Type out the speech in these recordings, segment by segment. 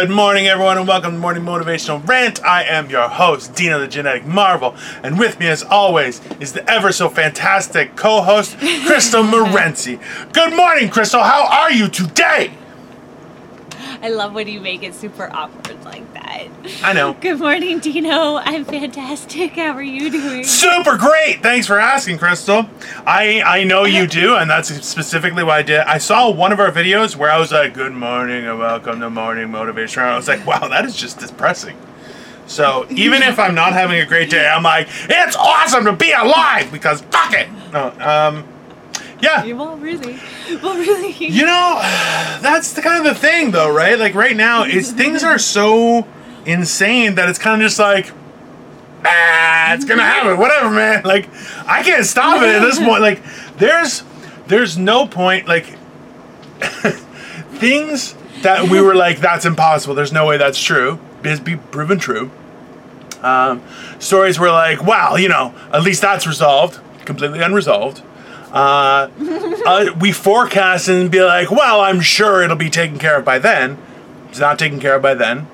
Good morning, everyone, and welcome to Morning Motivational Rant. I am your host, Dino the Genetic Marvel, and with me, as always, is the ever so fantastic co host, Crystal Morenzi. Good morning, Crystal. How are you today? I love when you make it super awkward like that. I know. Good morning, Dino. I'm fantastic. How are you doing? Super great. Thanks for asking, Crystal. I I know you do, and that's specifically why I did. I saw one of our videos where I was like, "Good morning and welcome to Morning Motivation." I was like, "Wow, that is just depressing." So even if I'm not having a great day, I'm like, "It's awesome to be alive because fuck it." No, um, yeah. Well, really, well, really. You know, that's the kind of the thing, though, right? Like right now, is things are so insane that it's kind of just like, ah, it's gonna happen, whatever, man. Like, I can't stop it at this point. Like, there's, there's no point. Like, things that we were like, that's impossible. There's no way that's true. Is be proven true. Um, stories were like, wow, you know, at least that's resolved, completely unresolved. Uh, uh, we forecast and be like, well, I'm sure it'll be taken care of by then. It's not taken care of by then.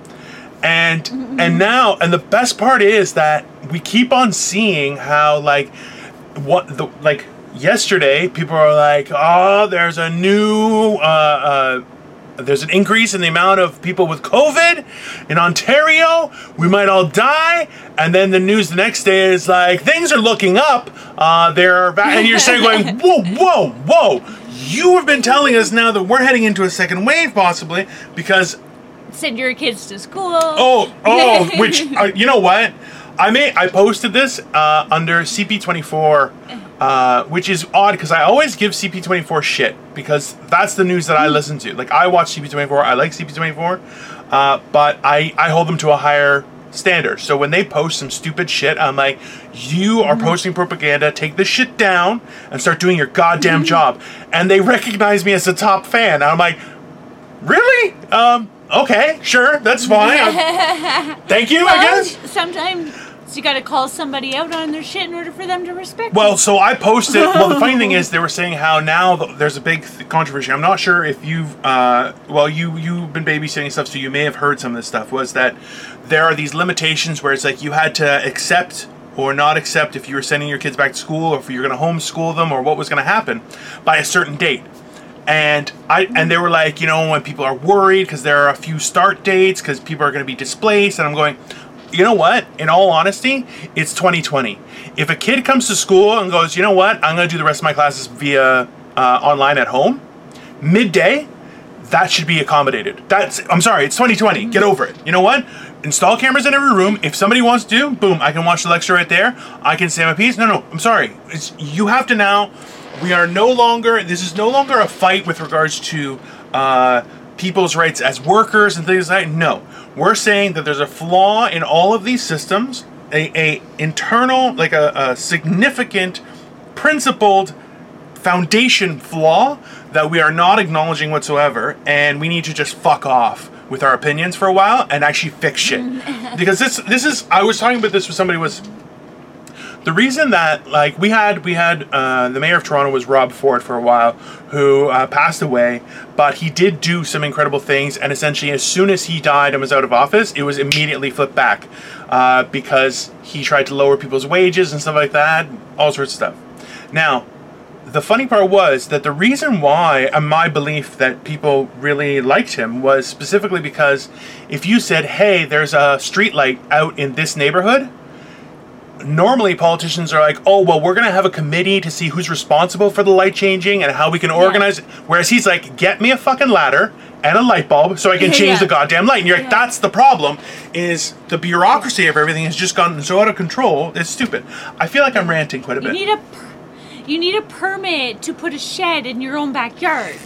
And and now and the best part is that we keep on seeing how like what the like yesterday people are like, oh, there's a new uh, uh, there's an increase in the amount of people with COVID in Ontario. We might all die. And then the news the next day is like, things are looking up. Uh, they're va-. and you're saying, going, whoa, whoa, whoa. You have been telling us now that we're heading into a second wave, possibly, because. Send your kids to school. Oh, oh, which, uh, you know what? I may I posted this uh, under CP24, uh, which is odd because I always give CP24 shit because that's the news that I listen to. Like I watch CP24, I like CP24, uh, but I I hold them to a higher standard. So when they post some stupid shit, I'm like, you are posting propaganda. Take this shit down and start doing your goddamn job. And they recognize me as a top fan. And I'm like, really? Um. Okay, sure, that's fine. Thank you, I guess. sometimes you got to call somebody out on their shit in order for them to respect. Well, you. so I posted. Well, the funny thing is, they were saying how now there's a big th- controversy. I'm not sure if you've, uh, well, you you've been babysitting stuff, so you may have heard some of this stuff. Was that there are these limitations where it's like you had to accept or not accept if you were sending your kids back to school, or if you're going to homeschool them, or what was going to happen by a certain date. And I and they were like, you know, when people are worried because there are a few start dates because people are going to be displaced, and I'm going, you know what? In all honesty, it's 2020. If a kid comes to school and goes, you know what? I'm going to do the rest of my classes via uh, online at home, midday, that should be accommodated. That's I'm sorry, it's 2020. Get over it. You know what? Install cameras in every room. If somebody wants to boom, I can watch the lecture right there. I can say my piece. No, no, I'm sorry. It's you have to now. We are no longer. This is no longer a fight with regards to uh, people's rights as workers and things like that. No, we're saying that there's a flaw in all of these systems. A, a internal, like a, a significant, principled foundation flaw that we are not acknowledging whatsoever, and we need to just fuck off with our opinions for a while and actually fix shit. Mm. because this this is I was talking about this with somebody was the reason that like we had we had uh, the mayor of Toronto was Rob Ford for a while, who uh, passed away, but he did do some incredible things, and essentially as soon as he died and was out of office, it was immediately flipped back uh, because he tried to lower people's wages and stuff like that, all sorts of stuff. Now, the funny part was that the reason why, uh, my belief that people really liked him was specifically because if you said, "Hey, there's a street light out in this neighborhood," normally politicians are like, "Oh, well, we're going to have a committee to see who's responsible for the light changing and how we can organize it." Whereas he's like, "Get me a fucking ladder and a light bulb so I can change Yeah. the goddamn light." And you're like, Yeah. "That's the problem is the bureaucracy of everything has just gotten so out of control. It's stupid." I feel like I'm ranting quite a bit. you need a you need a permit to put a shed in your own backyard.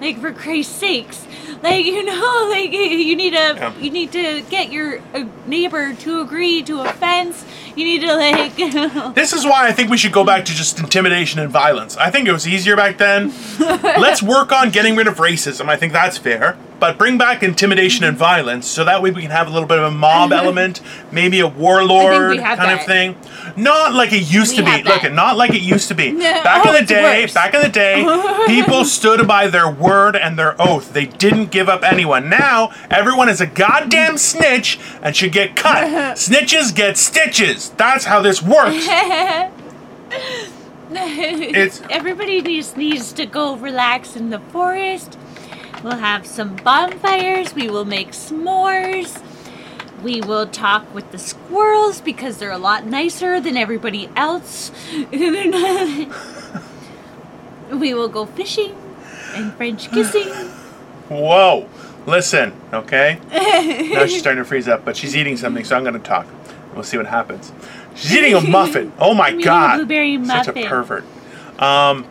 Like for Christ's sakes, like you know, like you need a Yeah. you need to get your uh, neighbor to agree to a fence. You need to like This is why I think we should go back to just intimidation and violence. I think it was easier back then. Let's work on getting rid of racism. I think that's fair. but bring back intimidation and violence so that way we can have a little bit of a mob element, maybe a warlord kind of thing. Not like it used We to be. Look, that. not like it used to be. No, back in oh, the day, worse. back in the day, people stood by their word and their oath. They didn't give up anyone. Now, everyone is a goddamn snitch and should get cut. Snitches get stitches. That's how this works. It's- Everybody needs, needs to go relax in the forest. We'll have some bonfires. We will make s'mores. We will talk with the squirrels because they're a lot nicer than everybody else. We will go fishing and French kissing. Whoa. Listen, okay? now she's starting to freeze up, but she's eating something, so I'm going to talk. We'll see what happens. She's eating a muffin. Oh my I'm god. blueberry Such a pervert. Um,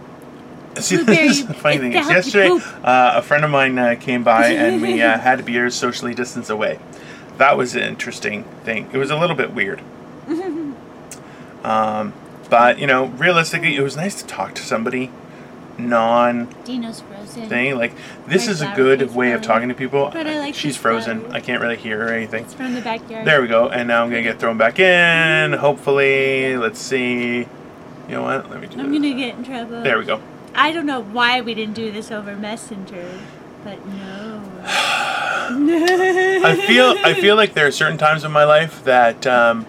see, Blueberry- this is the funny thing is yesterday uh, a friend of mine uh, came by and we uh, had beers socially distanced away. That was an interesting thing. It was a little bit weird. um, but you know, realistically, it was nice to talk to somebody non Dino's frozen. thing. Like this My is a flower good is way of talking to people. But I like She's this frozen. flower. I can't really hear her or anything. It's from the backyard. There we go. And now I'm gonna get thrown back in. Hopefully, let's see. You know what? Let me do I'm this. gonna get in trouble. There we go. I don't know why we didn't do this over Messenger, but no. I feel I feel like there are certain times in my life that um,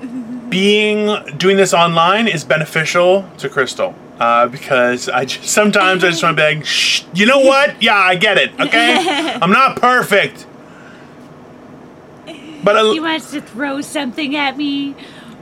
being doing this online is beneficial to Crystal. Uh, because I just, sometimes I just want to be like, Shh, you know what? Yeah, I get it. Okay, I'm not perfect, but I, He wants to throw something at me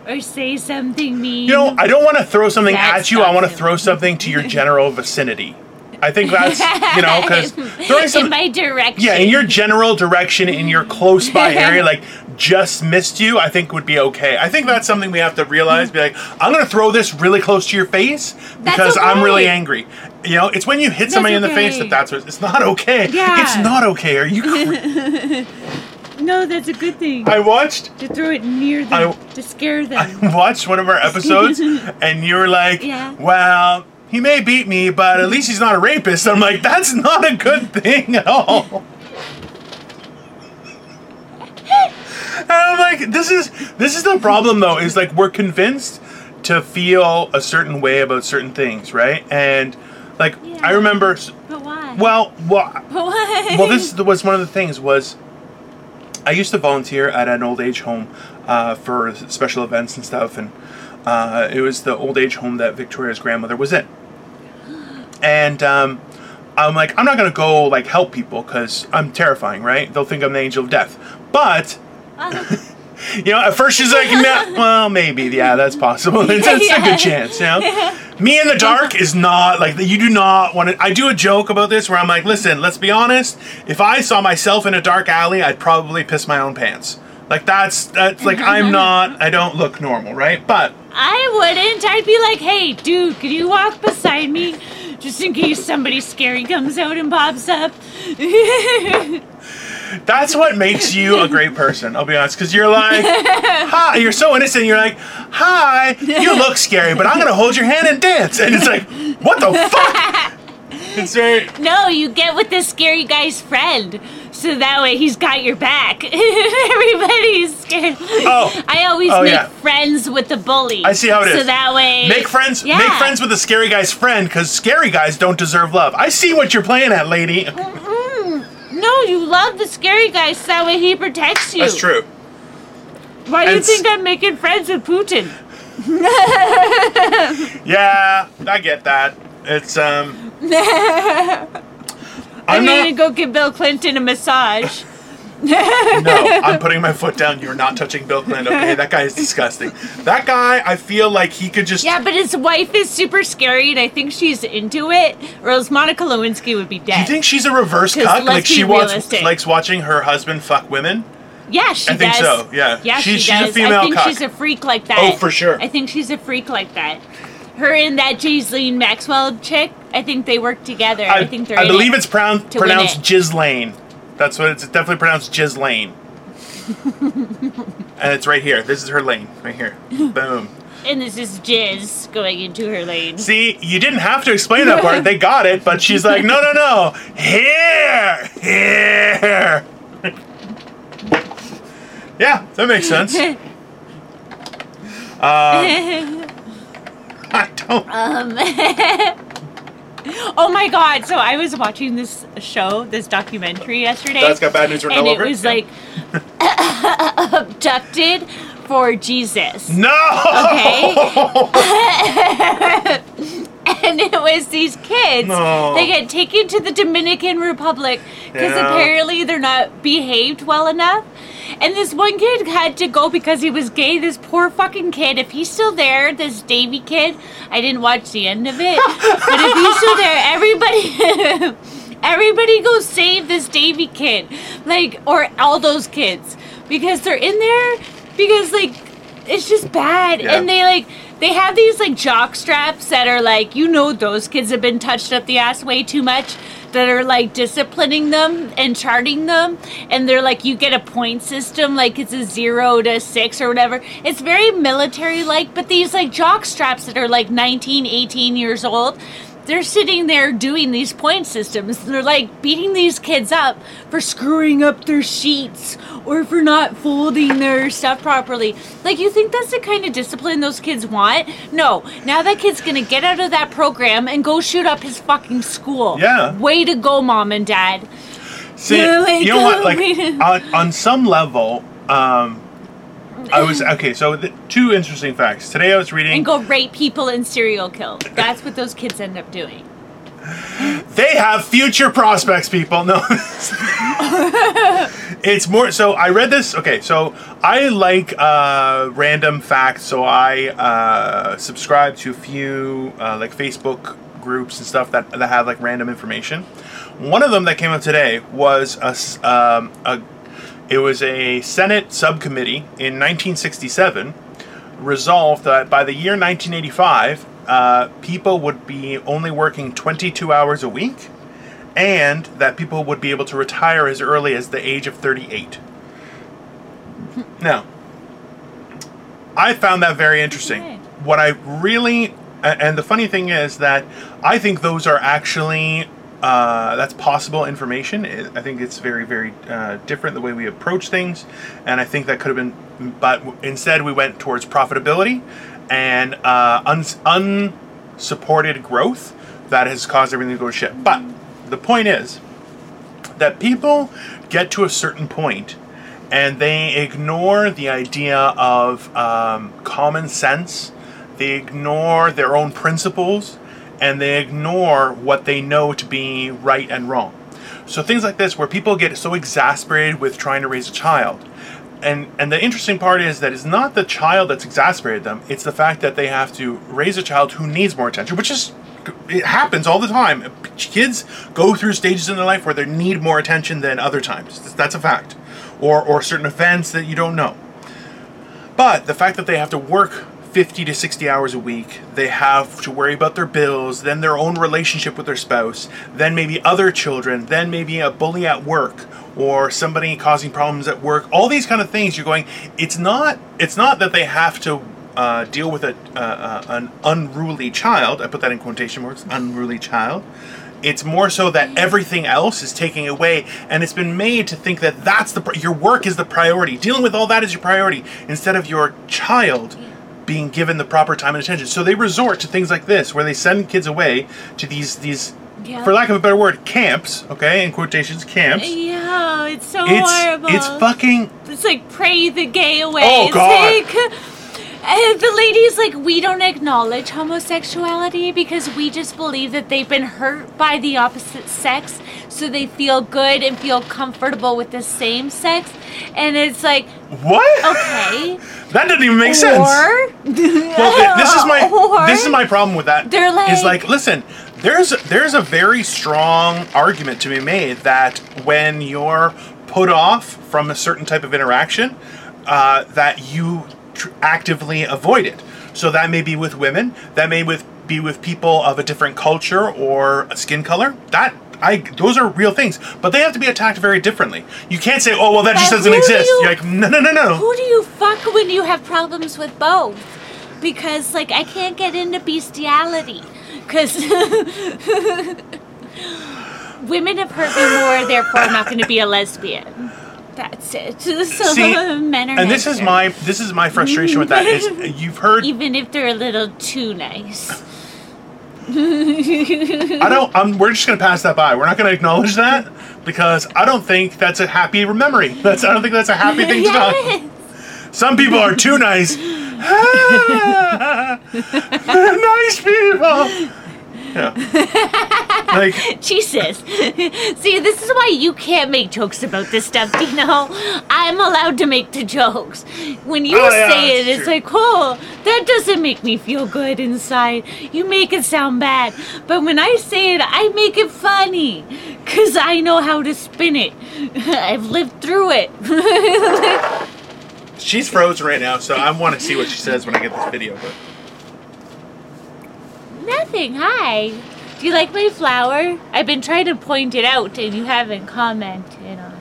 or say something mean. You know, I don't want to throw something That's at you. I want to throw something to your general vicinity. I think that's you know because throwing in some my direction. yeah in your general direction in your close by area like just missed you. I think would be okay. I think that's something we have to realize. Be like, I'm gonna throw this really close to your face because I'm really angry. You know, it's when you hit somebody in the face that that's what it's not okay. Yeah. It's not okay. Are you? Cra- No, that's a good thing. I watched to throw it near them I- to scare them. I watched one of our episodes, and you were like, Yeah. "Well, he may beat me, but at least he's not a rapist." I'm like, "That's not a good thing at all." And I'm like, "This is this is the problem, though. Is like we're convinced to feel a certain way about certain things, right? And like I remember, but why? well, well, but why? well, this was one of the things was I used to volunteer at an old age home uh, for special events and stuff, and uh, it was the old age home that Victoria's grandmother was in. And um, I'm like, I'm not gonna go like help people because I'm terrifying, right? They'll think I'm the angel of death. But you know, at first she's like, no, well, maybe, yeah, that's possible. It's, it's a good chance, you know. Me in the dark is not like you do not want to. I do a joke about this where I'm like, listen, let's be honest. If I saw myself in a dark alley, I'd probably piss my own pants. Like that's that's like mm-hmm, I'm mm-hmm. not. I don't look normal, right? But I wouldn't. I'd be like, hey, dude, could you walk beside me? Just in case somebody scary comes out and pops up. that's what makes you a great person. I'll be honest, because you're like, hi, you're so innocent. You're like, hi, you look scary, but I'm gonna hold your hand and dance, and it's like, what the fuck? It's very. no, you get with this scary guy's friend. So that way he's got your back. Everybody's scared. Oh. I always Oh, make yeah. friends with the bully. I see how it so is. that way. Make friends. Yeah. Make friends with the scary guy's friend, because scary guys don't deserve love. I see what you're playing at, lady. Mm, no, you love the scary guy so that way he protects you. That's true. Why do you think I'm making friends with Putin? Yeah, I get that. It's um. I'm I'm gonna not. go give Bill Clinton a massage. No, I'm putting my foot down. You're not touching Bill Clinton. Okay, that guy is disgusting. That guy, I feel like he could just. Yeah, but his wife is super scary, and I think she's into it, or else Monica Lewinsky would be Do dead. you think she's a reverse 'Cause cuck? let's Like be she wants, realistic. likes watching her husband fuck women? yeah, she I think does. so, yeah. yeah, She's- she she's a does. female I think she's a freak like that. Oh, for sure. I think she's a freak like that. Her and that Jaislene Maxwell chick, I think they work together. I, think they're. I believe it. it's to pronounced it. Ghislaine. That's what it's definitely pronounced Ghislaine. and it's right here. This is her lane, right here. Boom. and this is jizz going into her lane. See, you didn't have to explain that part. They got it, but she's like, no, no, no. Here, here. yeah, that makes sense. Um, I don't. Um, oh my god! So I was watching this show, this documentary yesterday. That's got bad news written and all it over it? was Yeah. like abducted for Jesus. No. and it was these kids. No. They get taken to the Dominican Republic because Yeah. apparently they're not behaved well enough. And this one kid had to go because he was gay. This poor fucking kid. If he's still there, this Davy kid, I didn't watch the end of it. but if he's still there, everybody. Everybody go save this Davy kid. Like, or all those kids. Because they're in there because, like, it's just bad. Yeah. And they, like, they have these, like, jock straps that are, like, you know, those kids have been touched up the ass way too much. That are, like, disciplining them and charting them. And they're, like, you get a point system. Like, it's a zero to six or whatever. It's very military like. But these, like, jock straps that are, like, 19, 18 years old they're sitting there doing these point systems. They're like beating these kids up for screwing up their sheets or for not folding their stuff properly. Like, you think that's the kind of discipline those kids want? No. Now that kid's gonna get out of that program and go shoot up his fucking school. Yeah. Way to go, mom and dad. See, like, you know what? Like on, on some level, um, I was okay. So the, two interesting facts. Today I was reading. And go rape people and serial kill. That's what those kids end up doing. They have future prospects, people. No. it's more so I read this okay, so I like uh random facts, so I uh subscribe to a few uh like Facebook groups and stuff that that have like random information. One of them that came up today was a um a it was a Senate subcommittee in 1967 resolved that by the year 1985, uh, people would be only working 22 hours a week, and that people would be able to retire as early as the age of 38. Now, I found that very interesting. What I really, and the funny thing is that I think those are actually. Uh, that's possible information. I think it's very, very uh, different the way we approach things, and I think that could have been. But instead, we went towards profitability and uh, uns- unsupported growth that has caused everything to go to shit. But the point is that people get to a certain point and they ignore the idea of um, common sense, they ignore their own principles, and they ignore what they know to be right and wrong. So things like this, where people get so exasperated with trying to raise a child, and and the interesting part is that it's not the child that's exasperated them; it's the fact that they have to raise a child who needs more attention, which is it happens all the time. Kids go through stages in their life where they need more attention than other times. That's a fact, or or certain events that you don't know. But the fact that they have to work 50 to 60 hours a week, they have to worry about their bills, then their own relationship with their spouse, then maybe other children, then maybe a bully at work or somebody causing problems at work. All these kind of things you're going it's not it's not that they have to uh, deal with a uh, uh, an unruly child. I put that in quotation marks, unruly child. It's more so that everything else is taking away, and it's been made to think that that's the your work is the priority. Dealing with all that is your priority instead of your child being given the proper time and attention. So they resort to things like this, where they send kids away to these these, Yeah. for lack of a better word, camps. Okay, in quotations, camps. Yeah, it's so It's horrible. it's fucking It's like pray the gay away. Oh, It's God. like- and the lady's like, we don't acknowledge homosexuality because we just believe that they've been hurt by the opposite sex, so they feel good and feel comfortable with the same sex. And it's like, what? okay. That doesn't even make sense. Or, Well, this is my Or- this is my problem with that. They're like, is like- like listen, there's there's a very strong argument to be made that when you're put off from a certain type of interaction, uh, that you tr- actively avoid it. So that may be with women, that may with be with people of a different culture or a skin color. That I those are real things, but they have to be attacked very differently. You can't say, "Oh, well, that just doesn't who do exist." you- You're like, no, no, no, no. Who do you fuck when you have problems with both? because like I can't get into bestiality because women have hurt me more. Therefore, I'm not going to be a lesbian. That's it. So See, men are. and this is my this is my frustration with that is you've heard Even if they're a little too nice. I don't I'm we're just gonna pass that by. We're not gonna acknowledge that because I don't think that's a happy memory. That's I don't think that's a happy thing to talk. Some people are too nice. nice people. Yeah. Like Jesus. See, this is why you can't make jokes about this stuff, Dino. I'm allowed to make the jokes. When you Oh, yeah, say it, it's true. like, oh, that doesn't make me feel good inside. You make it sound bad. But when I say it, I make it funny. Because I know how to spin it. I've lived through it. she's frozen right now, so I want to see what she says when I get this video. But Nothing. Hi. Do you like my flower? I've been trying to point it out and you haven't commented on it.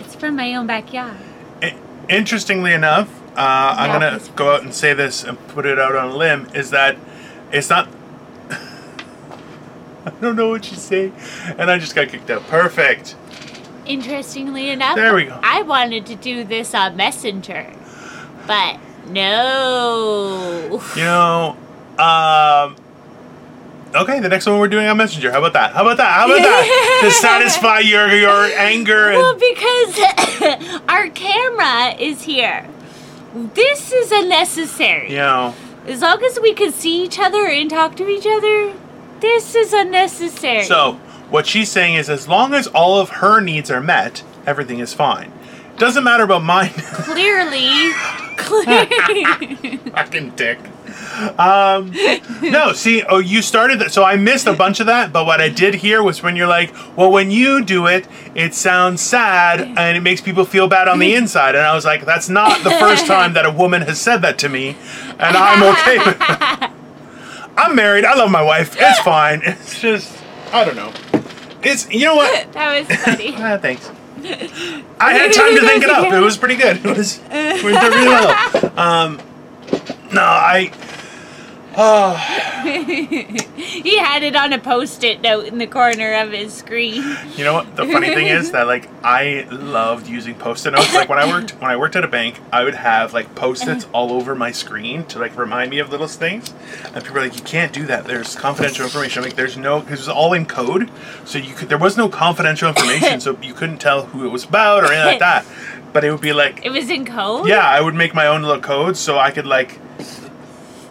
It's from my own backyard. I- interestingly enough, uh, I'm gonna go out and say this and put it out on a limb. Is that it's not. I don't know what you say, and I just got kicked out. Perfect. Interestingly enough, There we go. I wanted to do this on Messenger, but no. You know, um, okay, the next one we're doing on Messenger. How about that? How about that? How about that? to satisfy your your anger Well, because our camera is here. This is unnecessary. you know, As long as we can see each other and talk to each other, this is unnecessary. so what she's saying is, as long as all of her needs are met, everything is fine. Doesn't matter about mine. clearly, clearly. Fucking dick. Um, no, see, oh, you started that. So I missed a bunch of that, but what I did hear was when you're like, well, when you do it, it sounds sad and it makes people feel bad on the inside. And I was like, that's not the first time that a woman has said that to me, and I'm okay with it. I'm married. I love my wife. It's fine. It's just, I don't know. It's, you know what? that was funny. Ah, thanks. I had time to think it up. It was pretty good. It was, it was really well. Um, no, I. Oh, he had it on a post-it note in the corner of his screen. you know what? The funny thing is that like I loved using post-it notes. Like when I worked when I worked at a bank, I would have like post-its uh-huh. all over my screen to like remind me of little things. And people are like, "You can't do that. There's confidential information." I'm like, "There's no because it was all in code, so you could there was no confidential information, so you couldn't tell who it was about or anything like that." But it would be like It was in code. Yeah, I would make my own little codes so I could like,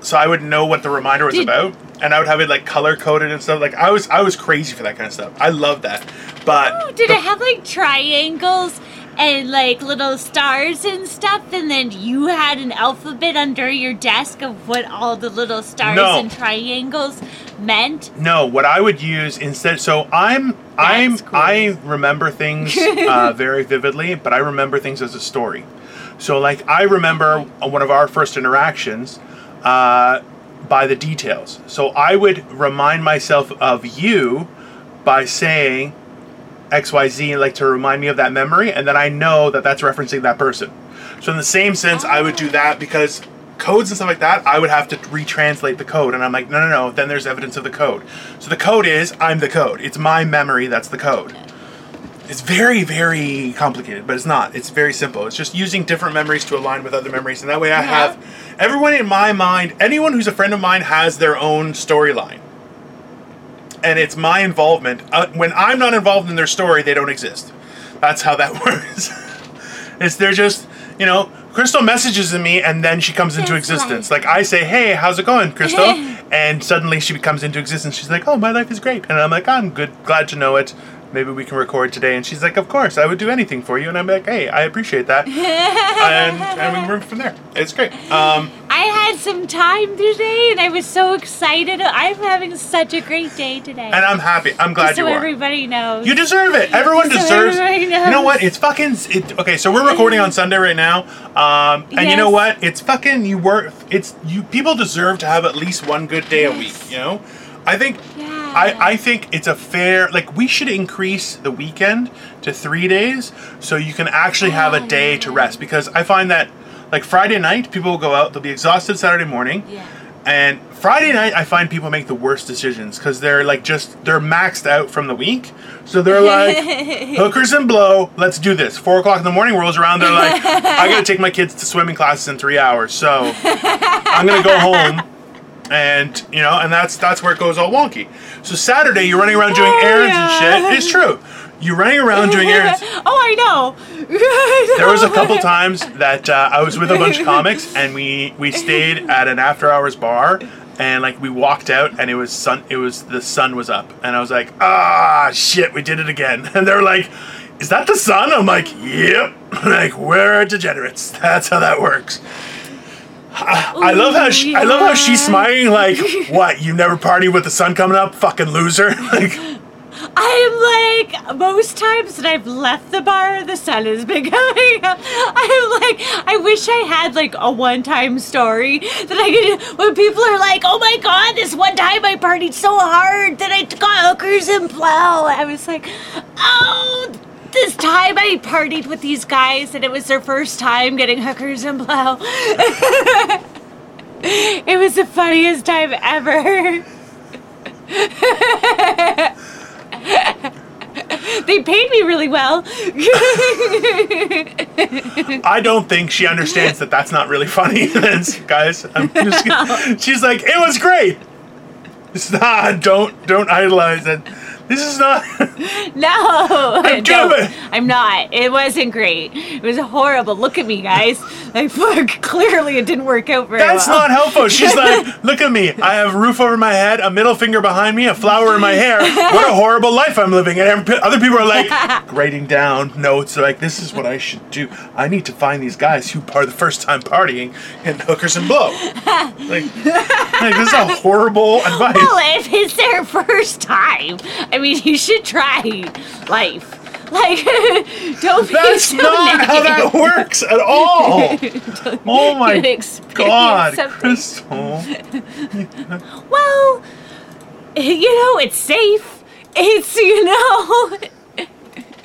so I would know what the reminder was about, and I would have it like color coded and stuff. Like I was, I was crazy for that kind of stuff. I love that, but Oh, did the- it have like triangles and like little stars and stuff? And then you had an alphabet under your desk of what all the little stars No. and triangles meant? No, what I would use instead. So I'm, I'm, cool. I remember things uh, very vividly, but I remember things as a story. So like I remember one of our first interactions uh, by the details. So I would remind myself of you by saying X Y Z, like to remind me of that memory, and then I know that that's referencing that person. So in the same sense, I would do that because codes and stuff like that, I would have to retranslate the code, and I'm like, no, no, no. Then there's evidence of the code. So the code is I'm the code. It's my memory that's the code. It's very, very complicated, but it's not. It's very simple. It's just using different memories to align with other memories, and that way I Yeah. have everyone in my mind. Anyone who's a friend of mine has their own storyline and it's my involvement. Uh, when I'm not involved in their story, they don't exist. That's how that works. it's they're just, you know, Crystal messages me and then she comes into existence. Like I say, "Hey, how's it going, Crystal?" and suddenly she becomes into existence. She's like, "Oh, my life is great," and I'm like, "I'm good, glad to know it." Maybe we can record today. And she's like, "Of course, I would do anything for you." And I'm like, "Hey, I appreciate that," and and we move from there. It's great. Um, I had some time today and I was so excited. I'm having such a great day today. and I'm happy. I'm glad Just so you are. everybody knows. You deserve it. Everyone So deserves. everybody You know what? It's fucking. It, okay, so we're recording on Sunday right now, um, and you know what? It's fucking. You work. It's you. People deserve to have at least one good day a week. You know, I think. Yeah. I, I think it's a fair like we should increase the weekend to three days so you can actually have a day to rest because I find that like Friday night, people will go out. They'll be exhausted Saturday morning. Yeah. And Friday night, I find people make the worst decisions because they're like just they're maxed out from the week. So they're like hookers and blow. Let's do this. Four o'clock in the morning rolls around. They're like, I gotta take my kids to swimming classes in three hours. So I'm gonna go home. And you know, and that's that's where it goes all wonky. So Saturday, you're running around doing Oh, errands yeah. and shit. It's true. You're running around doing errands. oh, I know. There was a couple times that uh, I was with a bunch of comics and we we stayed at an after hours bar and like we walked out and it was sun it was the sun was up and I was like ah shit we did it again and they were like is that the sun I'm like yep like we're degenerates that's how that works. I love how she, I love how she's smiling like what you never party with the sun coming up fucking loser like I am like most times that I've left the bar, the sun has been coming up. I'm like, I wish I had like a one-time story that I could. When people are like, "Oh my god, this one time I partied so hard that I got hookers and blow," I was like, "Oh." This time I partied with these guys and it was their first time getting hookers and blow. it was the funniest time ever. They paid me really well. I don't think she understands that that's not really funny, guys. I'm just she's like, it was great. It's not. Don't don't idolize it. This is not. no, I'm no, I'm not. It wasn't great. It was horrible. Look at me, guys. Like, fuck, clearly it didn't work out very That's well. not helpful. She's like, look at me. I have a roof over my head, a middle finger behind me, a flower in my hair. What a horrible life I'm living. And other people are like writing down notes. They're like, this is what I should do. I need to find these guys who are the first time partying and hookers and blow. Like, like this is a horrible advice. Well, if it's their first time, I mean, you should try life. Like, don't be That's so not how that works at all. Oh my God, something. Crystal. Well, you know, it's safe. It's, you know.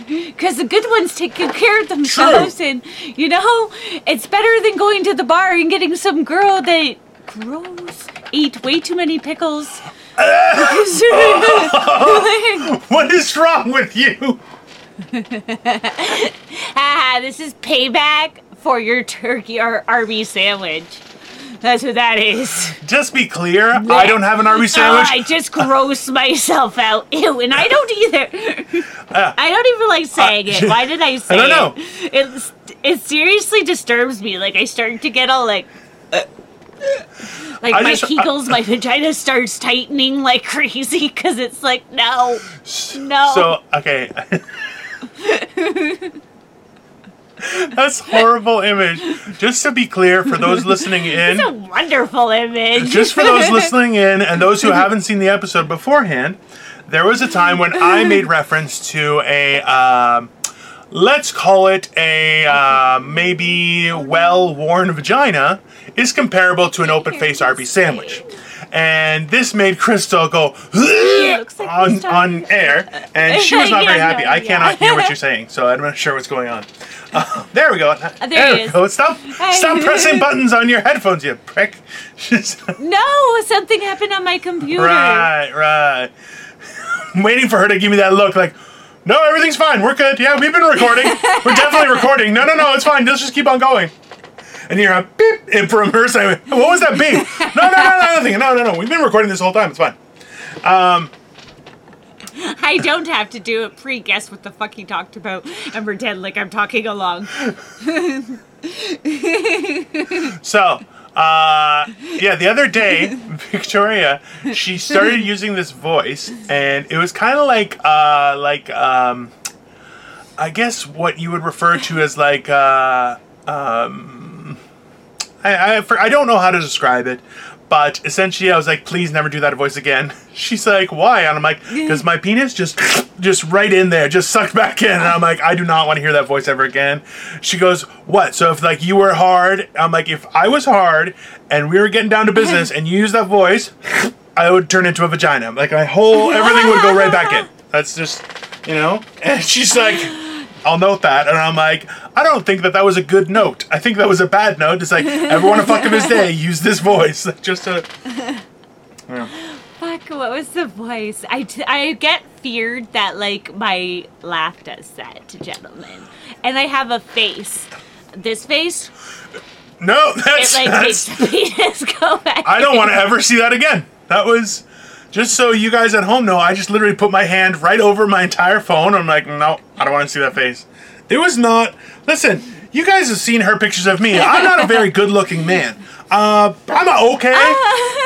Because the good ones take good care of themselves, and you know, it's better than going to the bar and getting some girl that gross ate way too many pickles. Oh, What is wrong with you? Ah, this is payback for your turkey or Arby sandwich. That's what that is. Just be clear, I don't have an Arby's Oh, sandwich. I just gross myself out. Ew, and I don't either. I don't even like saying it. Why did I say it? I don't know. it? It it seriously disturbs me. Like I start to get all like. Like I my just- kegels, my vagina starts tightening like crazy because it's like no, no. So, okay. That's horrible image. Just to be clear, for those listening in, it's a wonderful image. just for those listening in and those who haven't seen the episode beforehand, there was a time when I made reference to a, um, let's call it a uh, maybe well-worn vagina is comparable to an open-face Arby sandwich. And this made Crystal go looks like on, on air, and she was not very happy. no, I yeah. cannot hear what you're saying, so I'm not sure what's going on. Uh, there we go. there it we is. go. Stop, stop pressing buttons on your headphones, you prick. no, something happened on my computer. Right, right. I'm waiting for her to give me that look like, no, everything's fine. We're good. Yeah, we've been recording. We're definitely recording. No, no, no, it's fine. Let's just keep on going. And you're a beep and from her side. What was that beep? No, no, no, no, nothing. No, no, no. We've been recording this whole time. It's fine. Um, I don't have to do it pre guess what the fuck he talked about and pretend like I'm talking along. So, uh, yeah, the other day, Victoria, she started using this voice, and it was kind of like, uh, like, um, I guess what you would refer to as like, uh, um, I, I, I don't know how to describe it, but essentially, I was like, please never do that voice again. She's like, why? And I'm like, because my penis just, just right in there, just sucked back in. And I'm like, I do not want to hear that voice ever again. She goes, what? So if like you were hard, I'm like, if I was hard and we were getting down to business and you use that voice, I would turn into a vagina. Like my whole, everything would go right back in. That's just, you know? And she's like, I'll note that, and I'm like, I don't think that that was a good note. I think that was a bad note. It's like everyone a fuck of his day use this voice just to. Yeah. Fuck, what was the voice? I, t- I get feared that, like, my laugh does that to gentlemen. And I have a face. This face, No, it, that's, like, that's makes the penis go back. I don't want to ever see that again. That was just so you guys at home know. I just literally put my hand right over my entire phone. I'm like, no, I don't want to see that face. It was not. Listen, you guys have seen her pictures of me. I'm not a very good-looking man. Uh, I'm okay,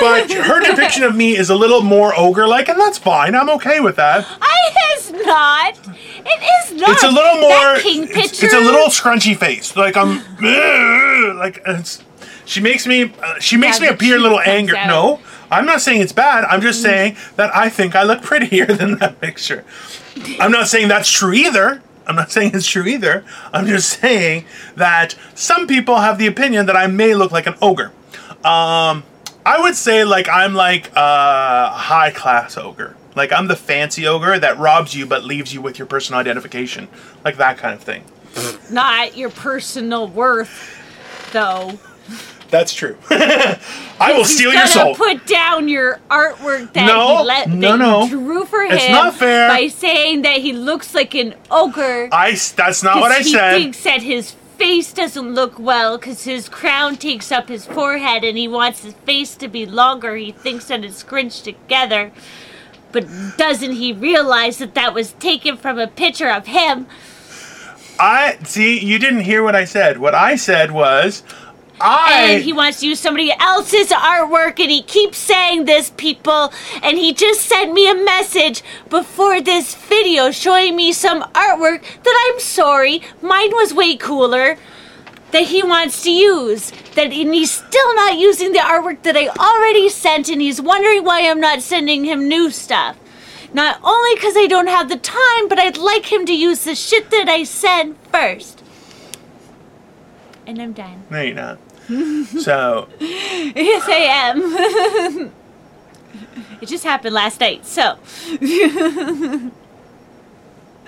but her depiction of me is a little more ogre-like, and that's fine. I'm okay with that. I is not. It is not. It's a little more. It's, it's a little scrunchy face. Like I'm. like it's. She makes me. Uh, she makes Yeah, me appear a little angry. No, I'm not saying it's bad. I'm just saying that I think I look prettier than that picture. I'm not saying that's true either. I'm not saying it's true either. I'm just saying that some people have the opinion that I may look like an ogre. Um, I would say like I'm like a high class ogre. Like I'm the fancy ogre that robs you but leaves you with your personal identification. Like that kind of thing. not your personal worth, though. That's true. I will steal your soul. Put down your artwork that No, he let no, no. drew for him. It's not fair. By saying that he looks like an ogre. I that's not what I said. he said. thinks that his face doesn't look well because his crown takes up his forehead and he wants his face to be longer. He thinks that it's scrunched together. But doesn't he realize that that was taken from a picture of him? I see you didn't hear what I said. What I said was I and he wants to use somebody else's artwork and he keeps saying this people. And he just sent me a message before this video showing me some artwork that I'm sorry mine was way cooler that he wants to use. That and he's still not using the artwork that I already sent and he's wondering why I'm not sending him new stuff. Not only because I don't have the time but I'd like him to use the shit that I sent first. And I'm done. No, you're not. so Yes, I am. it just happened last night, so.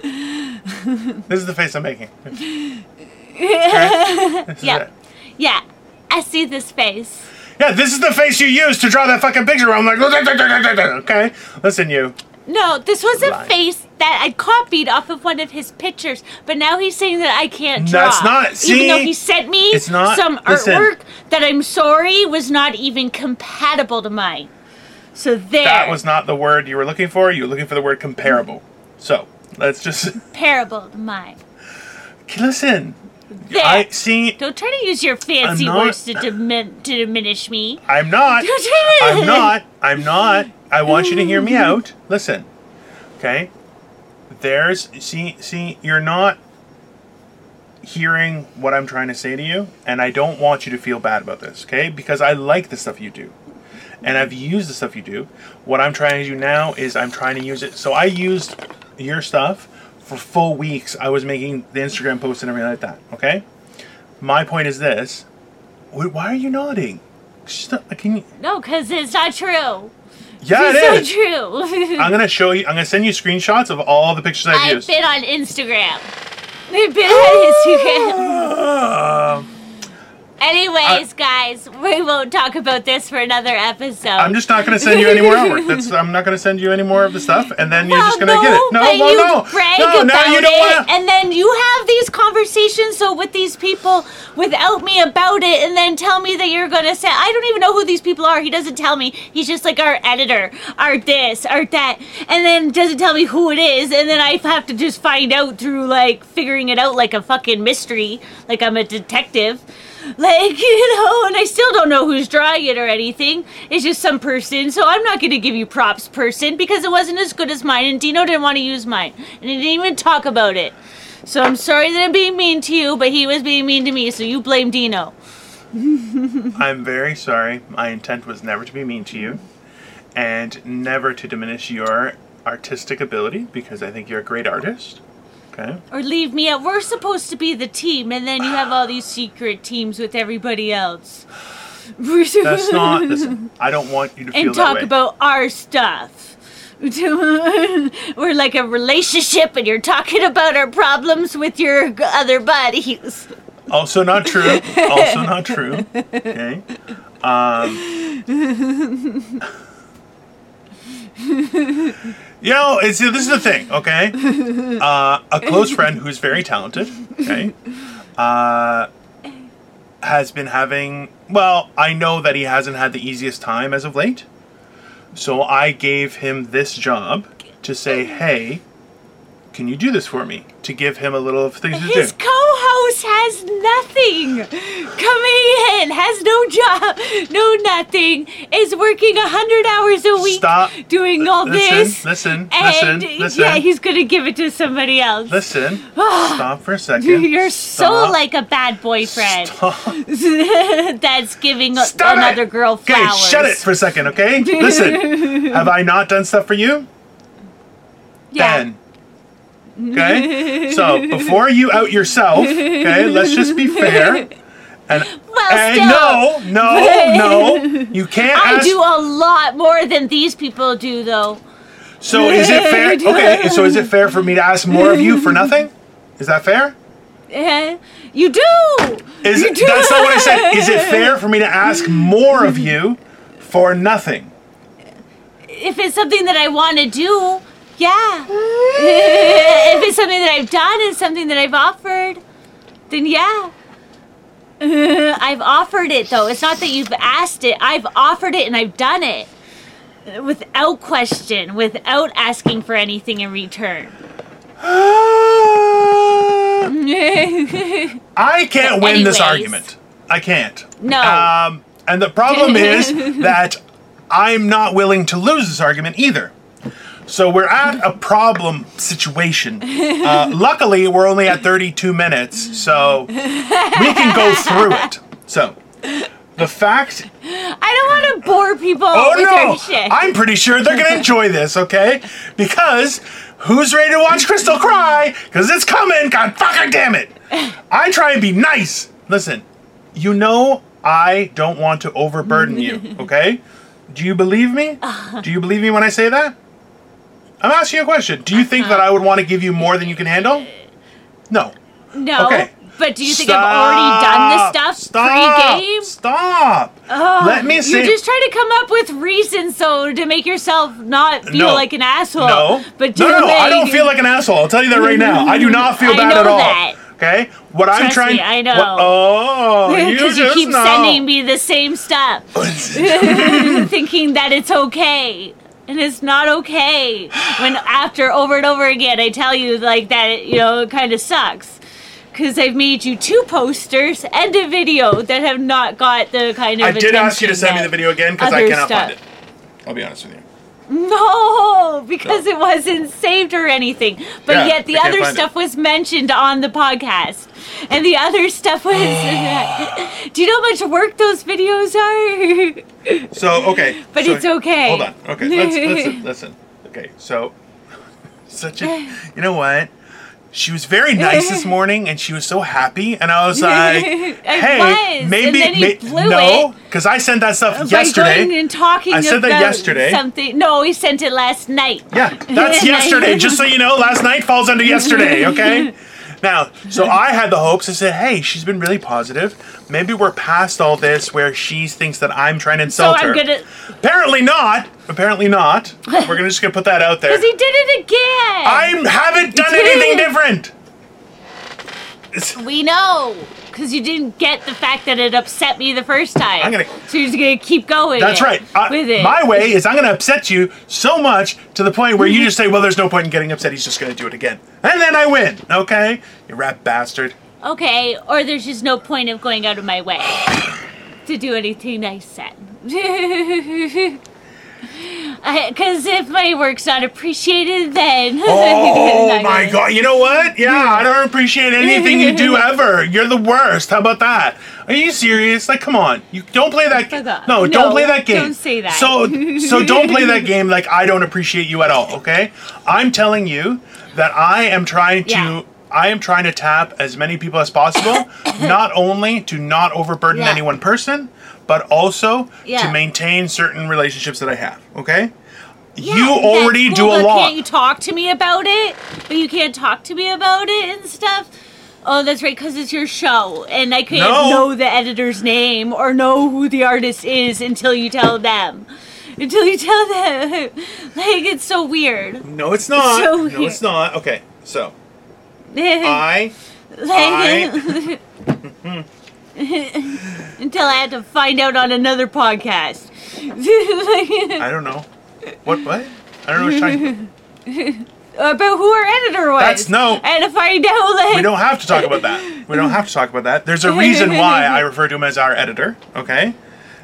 this is the face I'm making. Yeah. it. Yeah, I see this face. Yeah, this is the face you used to draw that fucking picture. I'm like, okay, listen, you. No, this was a face that I copied off of one of his pictures, but now he's saying that I can't draw. That's not- see? even though he sent me It's not- some listen. artwork that I'm sorry was not even compatible to mine. So there. That was not the word you were looking for. You were looking for the word comparable. So let's just comparable to mine. listen. There. I see. Don't try to use your fancy not- words to, dimin- to diminish me. I'm not. I'm not. I'm not. I want you to hear me out. Listen. Okay. There's see see you're not hearing what I'm trying to say to you and I don't want you to feel bad about this, okay? Because I like the stuff you do. And I've used the stuff you do. What I'm trying to do now is I'm trying to use it. So I used your stuff for full weeks. I was making the Instagram posts and everything like that, okay? My point is this. Why are you nodding? Stop, can you, No, because it's not true. Yeah, it is. true. I'm gonna show you. I'm gonna send you screenshots of all the pictures I've I've used. been on Instagram. I've been on Instagram. Um, Anyways, guys, we won't talk about this for another episode. I'm just not gonna send you any more artwork. That's. I'm not gonna send you any more of the stuff, and then you're well, just gonna no, get it. No, but no, you no, brag no. you don't wanna. and then you have these conversations so with these people without me about it, and then tell me that you're gonna say I don't even know who these people are. He doesn't tell me. He's just like our editor, our this, our that, and then doesn't tell me who it is, and then I have to just find out through like figuring it out like a fucking mystery, like I'm a detective. Like, you know, and I still don't know who's drawing it or anything. It's just some person. So I'm not going to give you props, person, because it wasn't as good as mine. And Dino didn't want to use mine. And he didn't even talk about it. So I'm sorry that I'm being mean to you, but he was being mean to me. So you blame Dino. I'm very sorry. My intent was never to be mean to you, and never to diminish your artistic ability because I think you're a great artist. Okay. Or leave me out. We're supposed to be the team, and then you have all these secret teams with everybody else. That's not. Listen, I don't want you to feel and that talk way. about our stuff. We're like a relationship, and you're talking about our problems with your other buddies. Also not true. Also not true. Okay. Um, you know, it's, this is the thing, okay? Uh, a close friend who's very talented, okay, uh, has been having, well, I know that he hasn't had the easiest time as of late. So I gave him this job to say, hey, can you do this for me? To give him a little of things to do. His co-host has nothing coming in, has no job, no nothing, is working a hundred hours a week, Stop. doing all Listen, this. listen, and listen, listen. yeah, he's gonna give it to somebody else. Listen, stop for a second. You're so like a bad boyfriend Stop. that's giving Stop it! another girl Okay, shut it for a second, okay? Listen, have I not done stuff for you? Yeah. Okay? So, before you out yourself, okay, let's just be fair. And, Well, and still. no, no, no. You can't I ask. do a lot more than these people do, though. so, is it fair? Okay, so is it fair for me to ask more of you for nothing? Is that fair? Eh, you do. Is You it, do. that's not what I said. Is it fair for me to ask more of you for nothing? If it's something that I want to do, yeah. if it's something that I've done and something that I've offered, then yeah. I've offered it though. It's not that you've asked it. I've offered it and I've done it without question, without asking for anything in return. I can't win this argument. I can't. No. Um, and the problem is that I'm not willing to lose this argument either. So we're at a problem situation. Uh, luckily, we're only at 32 minutes, so we can go through it. So, the fact I don't want to bore people Oh no! I'm pretty sure they're gonna enjoy this, okay? Because who's ready to watch Crystal cry? Because it's coming! God fucking damn it! I try and be nice. Listen, you know I don't want to overburden you, okay? Do you believe me? Do you believe me when I say that? I'm asking you a question. Do you think that I would want to give you more than you can handle? No. no. Okay. But do you think I've already done this stuff Stop! pre-game? Stop! Oh, Let me say. You're just trying to come up with reasons so to make yourself not feel No. like an asshole. No, but no, to no, no. I don't feel like an asshole. I'll tell you that right now. I do not feel mm-hmm. I bad at all. that. Okay, what I'm trying. me, I know. what- oh, you because you, just keep know. sending me the same stuff, thinking that it's okay. And it's not okay when after over and over again I tell you like that it, you know it kind of sucks because I've made you two posters and a video that have not got the kind of I did ask you to send me the video again because I cannot stuff- find it. I'll be honest with you. No, because No. it wasn't saved or anything. But Yeah, yet the other stuff it. was mentioned on the podcast. And the other stuff was. Do you know how much work those videos are? So okay, But so- it's okay. Hold on. Okay, let's listen. Listen. Okay, so such a. You know what? She was very nice this morning, and she was so happy, and I was like, "Hey, was, maybe, he blew no, because I sent that stuff By yesterday." going and talking I said that yesterday. something. No, he sent it last night. Yeah, that's yesterday. Just so you know, last night falls under yesterday, okay? Now, so I had the hopes. I said, hey, she's been really positive. Maybe we're past all this where she thinks that I'm trying to insult her. So I'm her. gonna. Apparently not. Apparently not. We're gonna just gonna put that out there. Because he did it again. I haven't done anything different. We know. Because you didn't get the fact that it upset me the first time. I'm gonna- So you're just to keep going. That's right. I- with it. My way is I'm to upset you so much to the point where you mm-hmm. just say, well, there's no point in getting upset. He's just to do it again. And then I win, okay? You rat bastard. Okay, or there's just no point of going out of my way to do anything nice then. Because if my work's not appreciated, then. Oh my god! You know what? Yeah, I don't appreciate anything you do ever. You're the worst. How about that? Are you serious? Like, come on! You don't play that. Oh no, No, don't play that game. don't say that. So, so don't play that game. Like, I don't appreciate you at all. Okay? I'm telling you that I am trying to. Yeah. I am trying to tap as many people as possible, not only to not overburden Yeah. any one person, but also to maintain certain relationships that I have. Okay? Yeah, you already cool, do a lot. Can't you talk to me about it? But you can't talk to me about it and stuff. Oh, that's right, because it's your show, and I can't No. know the editor's name or know who the artist is until you tell them. Until you tell them, like it's so weird. no, it's not. So no, it's not. Okay, so I Like- until I had to find out on another podcast. I don't know. What what? I don't know what you're talking about. about who our editor was. That's- no. And to find out, like, We don't have to talk about that. We don't have to talk about that. There's a reason why I refer to him as our editor, okay?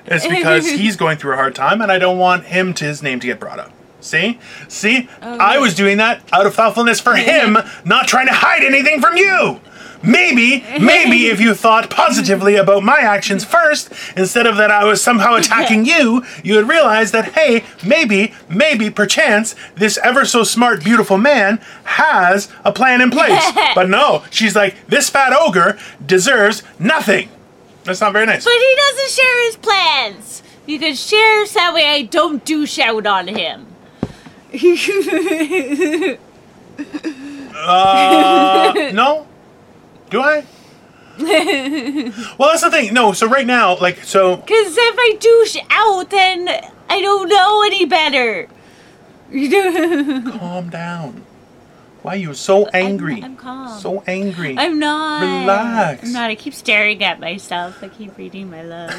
It's because he's going through a hard time and I don't want him to his name to get brought up. See? See? I was doing that out of thoughtfulness for him, not trying to hide anything from you. Maybe, maybe if you thought positively about my actions first, instead of that I was somehow attacking you, you would realize that, hey, maybe, maybe, perchance, this ever so smart, beautiful man has a plan in place. but no, she's like, this fat ogre deserves nothing. That's not very nice. But he doesn't share his plans. You can share so that way I don't do shout on him. Uh, no? Do I? well, that's the thing. No, so right now, like, so Because if I douche out, then I don't know any better. calm down. Why are you so angry? I'm calm. So angry. I'm not. Relax. I'm not. I keep staring at myself. I keep reading my love.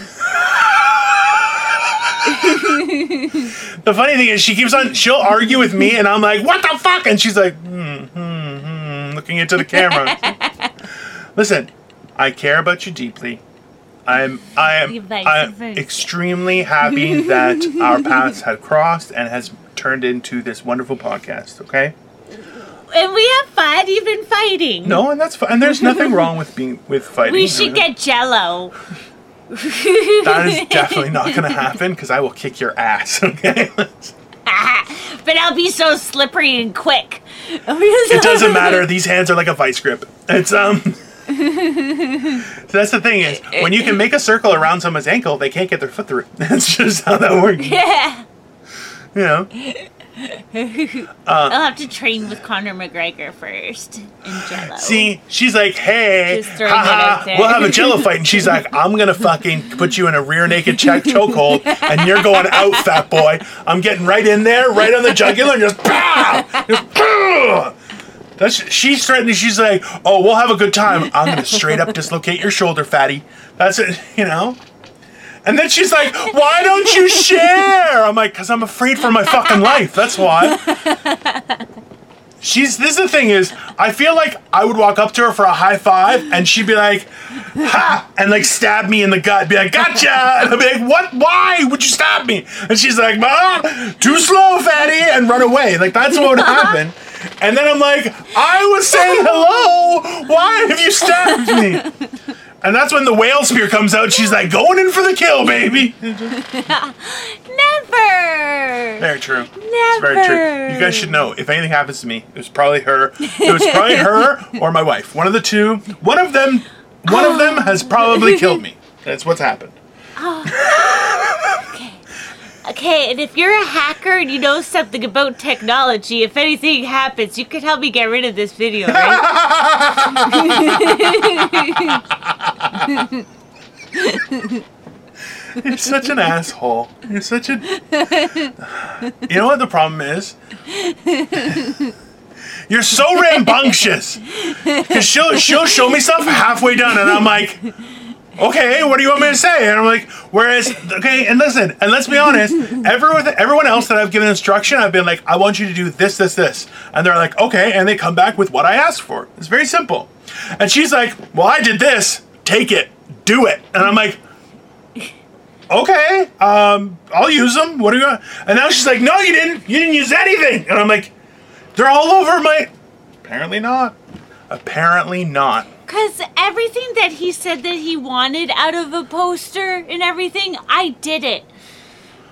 the funny thing is, she keeps on. She'll argue with me, and I'm like, "What the fuck?" And she's like, "Hmm, hmm, hmm," looking into the camera. Listen, I care about you deeply. I'm, I am, I'm extremely happy that our paths had crossed and has turned into this wonderful podcast. Okay. And we have fun, even fighting. No, and that's fine. And there's nothing wrong with being with fighting. We should get jello. That is definitely not going to happen because I will kick your ass. Okay. but I'll be so slippery and quick. it doesn't matter. These hands are like a vice grip. It's um. So that's the thing is when you can make a circle around someone's ankle, they can't get their foot through. That's just how that works. Yeah. You know. Uh, I'll have to train with Conor McGregor first in jello. See, she's like, hey, Just throwing haha, we'll have a jello fight. And she's like, I'm going to fucking put you in a rear naked check chokehold and you're going out, fat boy. I'm getting right in there, right on the jugular, and just pow! Just, pow! That's, she's threatening, she's like, oh, we'll have a good time. I'm going to straight up dislocate your shoulder, fatty. That's it, you know? And then she's like, why don't you share? I'm like, because I'm afraid for my fucking life. That's why. She's this is the thing is I feel like I would walk up to her for a high five and she'd be like, ha and like stab me in the gut, be like, gotcha and I'd be like, What why would you stab me? And she's like, Mom, too slow, fatty, and run away. Like that's what would happen. And then I'm like, I was saying hello. Why have you stabbed me? And that's when the whale spear comes out. She's like, going in for the kill, baby. Never. Very true. Never. It's very true. You guys should know if anything happens to me, it was probably her. It was probably her or my wife. One of the two. One of them. One of them has probably killed me. That's what's happened. Oh. Okay, and if you're a hacker and you know something about technology, if anything happens, you can help me get rid of this video, right? You're such an asshole. You're such a. You know what the problem is? You're so rambunctious. Cause she'll she'll show me stuff halfway done, and I'm like, okay, what do you want me to say? And I'm like, whereas, okay, and listen, and let's be honest, everyone everyone else that I've given instruction, I've been like, I want you to do this, this, this, and they're like, okay, and they come back with what I asked for. It's very simple. And she's like, well, I did this. Take it, do it, and I'm like okay, um, I'll use them. What are you going And now she's like, no, you didn't. You didn't use anything. And I'm like, they're all over my. Apparently not. Apparently not. Because everything that he said that he wanted out of a poster and everything, I did it.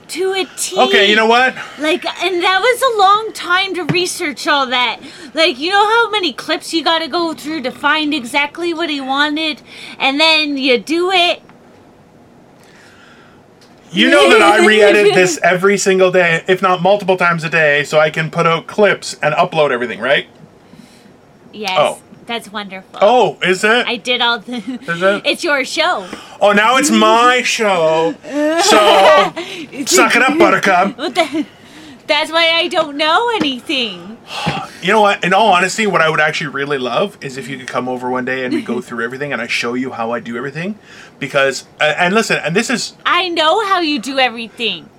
To a T. Okay, you know what? Like, and that was a long time to research all that. Like, you know how many clips you gotta go through to find exactly what he wanted? And then you do it. You know that I re-edit this every single day, if not multiple times a day, so I can put out clips and upload everything, right? Yes. Oh. That's wonderful. Oh, is it? I did all the. Is it? It's your show. oh, now it's my show. So suck it up, Buttercup. What the- That's why I don't know anything. You know what? In all honesty, what I would actually really love is if you could come over one day and we go through everything and I show you how I do everything. Because uh, and listen, and this is I know how you do everything.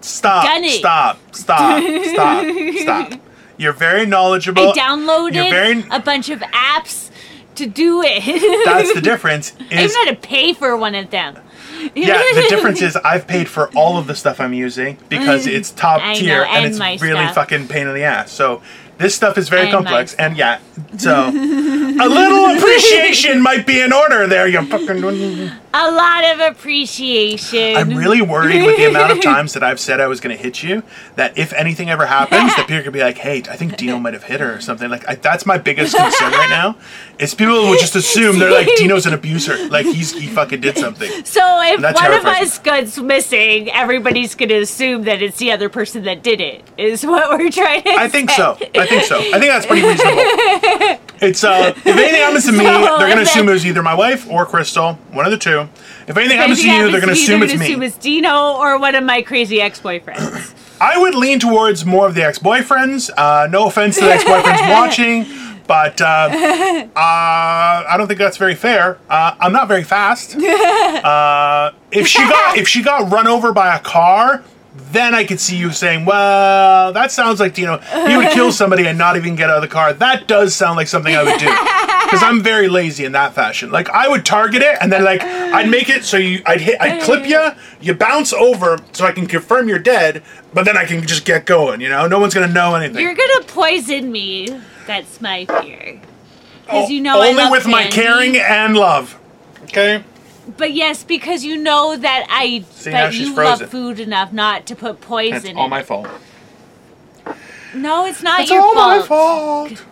stop, Done it. stop, stop, stop, stop. You're very knowledgeable. I downloaded You're very. a bunch of apps to do it. That's the difference. I'm Is gonna pay for one of them. yeah, the difference is I've paid for all of the stuff I'm using because mm. it's top I tier know, and, and it's really stuff. fucking pain in the ass. So this stuff is very And complex, and yeah, so a little appreciation might be in order there. You fucking. A lot of appreciation. I'm really worried with the amount of times that I've said I was going to hit you. That if anything ever happens, that people could be like, "Hey, I think Dino might have hit her or something." Like I, that's my biggest concern right now. Is people will just assume they're like Dino's an abuser, like he's he fucking did something. So if one of us goes missing, everybody's gonna assume that it's the other person that did it. Is what we're trying to I think say. so. I think so. I think that's pretty reasonable. It's uh, if anything happens to me, So, they're gonna assume it was either my wife or Crystal, one of the two. If anything happens to you, happens they're gonna to assume they're it's gonna me. Assume it's Dino or one of my crazy ex-boyfriends. I would lean towards more of the ex-boyfriends. Uh, no offense to the ex-boyfriends watching, but uh, uh, I don't think that's very fair. Uh, I'm not very fast. Uh, if she got if she got run over by a car, then I could see you saying, "Well, that sounds like you know he would kill somebody and not even get out of the car." That does sound like something I would do because I'm very lazy in that fashion. Like I would target it and then like I'd make it so you I'd hit I'd clip you, you bounce over so I can confirm you're dead, but then I can just get going. You know, no one's gonna know anything. You're gonna poison me. That's my fear. Because O- you know only with my caring and love. Okay. But yes, because you know that I See, now that she's you frozen. love food enough not to put poison That's in all it. my fault. No, it's not It's your all fault. my fault.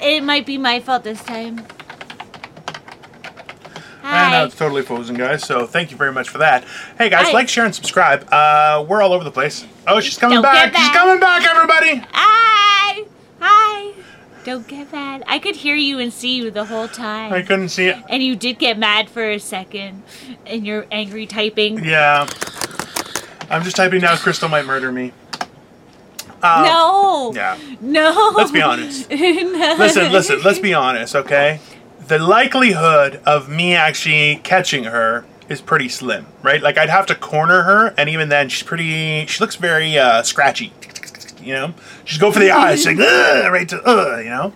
It might be my fault this time. Know Hi. it's totally frozen, guys. So thank you very much for that. Hey guys, Hi. like, share, and subscribe. Uh, we're all over the place. Oh, she's coming Don't back. get She's back. coming back, everybody. Hi. Hi. Don't get mad. I could hear you and see you the whole time. I couldn't see it. and you did get mad for a second in your angry typing. Yeah. I'm just typing now. Crystal might murder me. Uh, no. Yeah. No. Let's be honest. no. Listen, listen. Let's be honest, okay? The likelihood of me actually catching her is pretty slim, right? Like I'd have to corner her, and even then, she's pretty. She looks very uh, scratchy. You know, she's go for the eyes, like Ugh, right to uh, you know.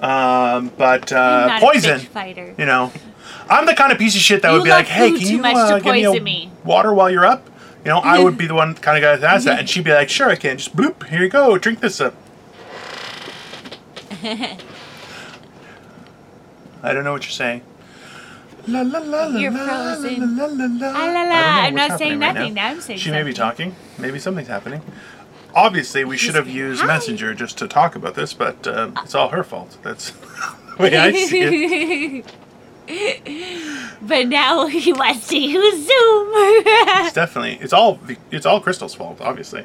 Um, but uh, poison, fighter. you know, I'm the kind of piece of shit that You would be like, "Hey, can you uh, give me a me." water while you're up?" You know, I would be the one kind of guy that asks that, and she'd be like, "Sure, I can." Just bloop, here you go, drink this up. I don't know what you're saying. La la la la You're la, frozen. La, la, la, la. Ah, la, la. I don't know I'm not saying right nothing. now. Now I'm saying She may be talking. Maybe something's happening. Obviously, we should have used Hi. Messenger just to talk about this, but uh, it's all her fault. That's the way I see it. but now he wants to use Zoom. It's definitely it's all it's all Crystal's fault. Obviously,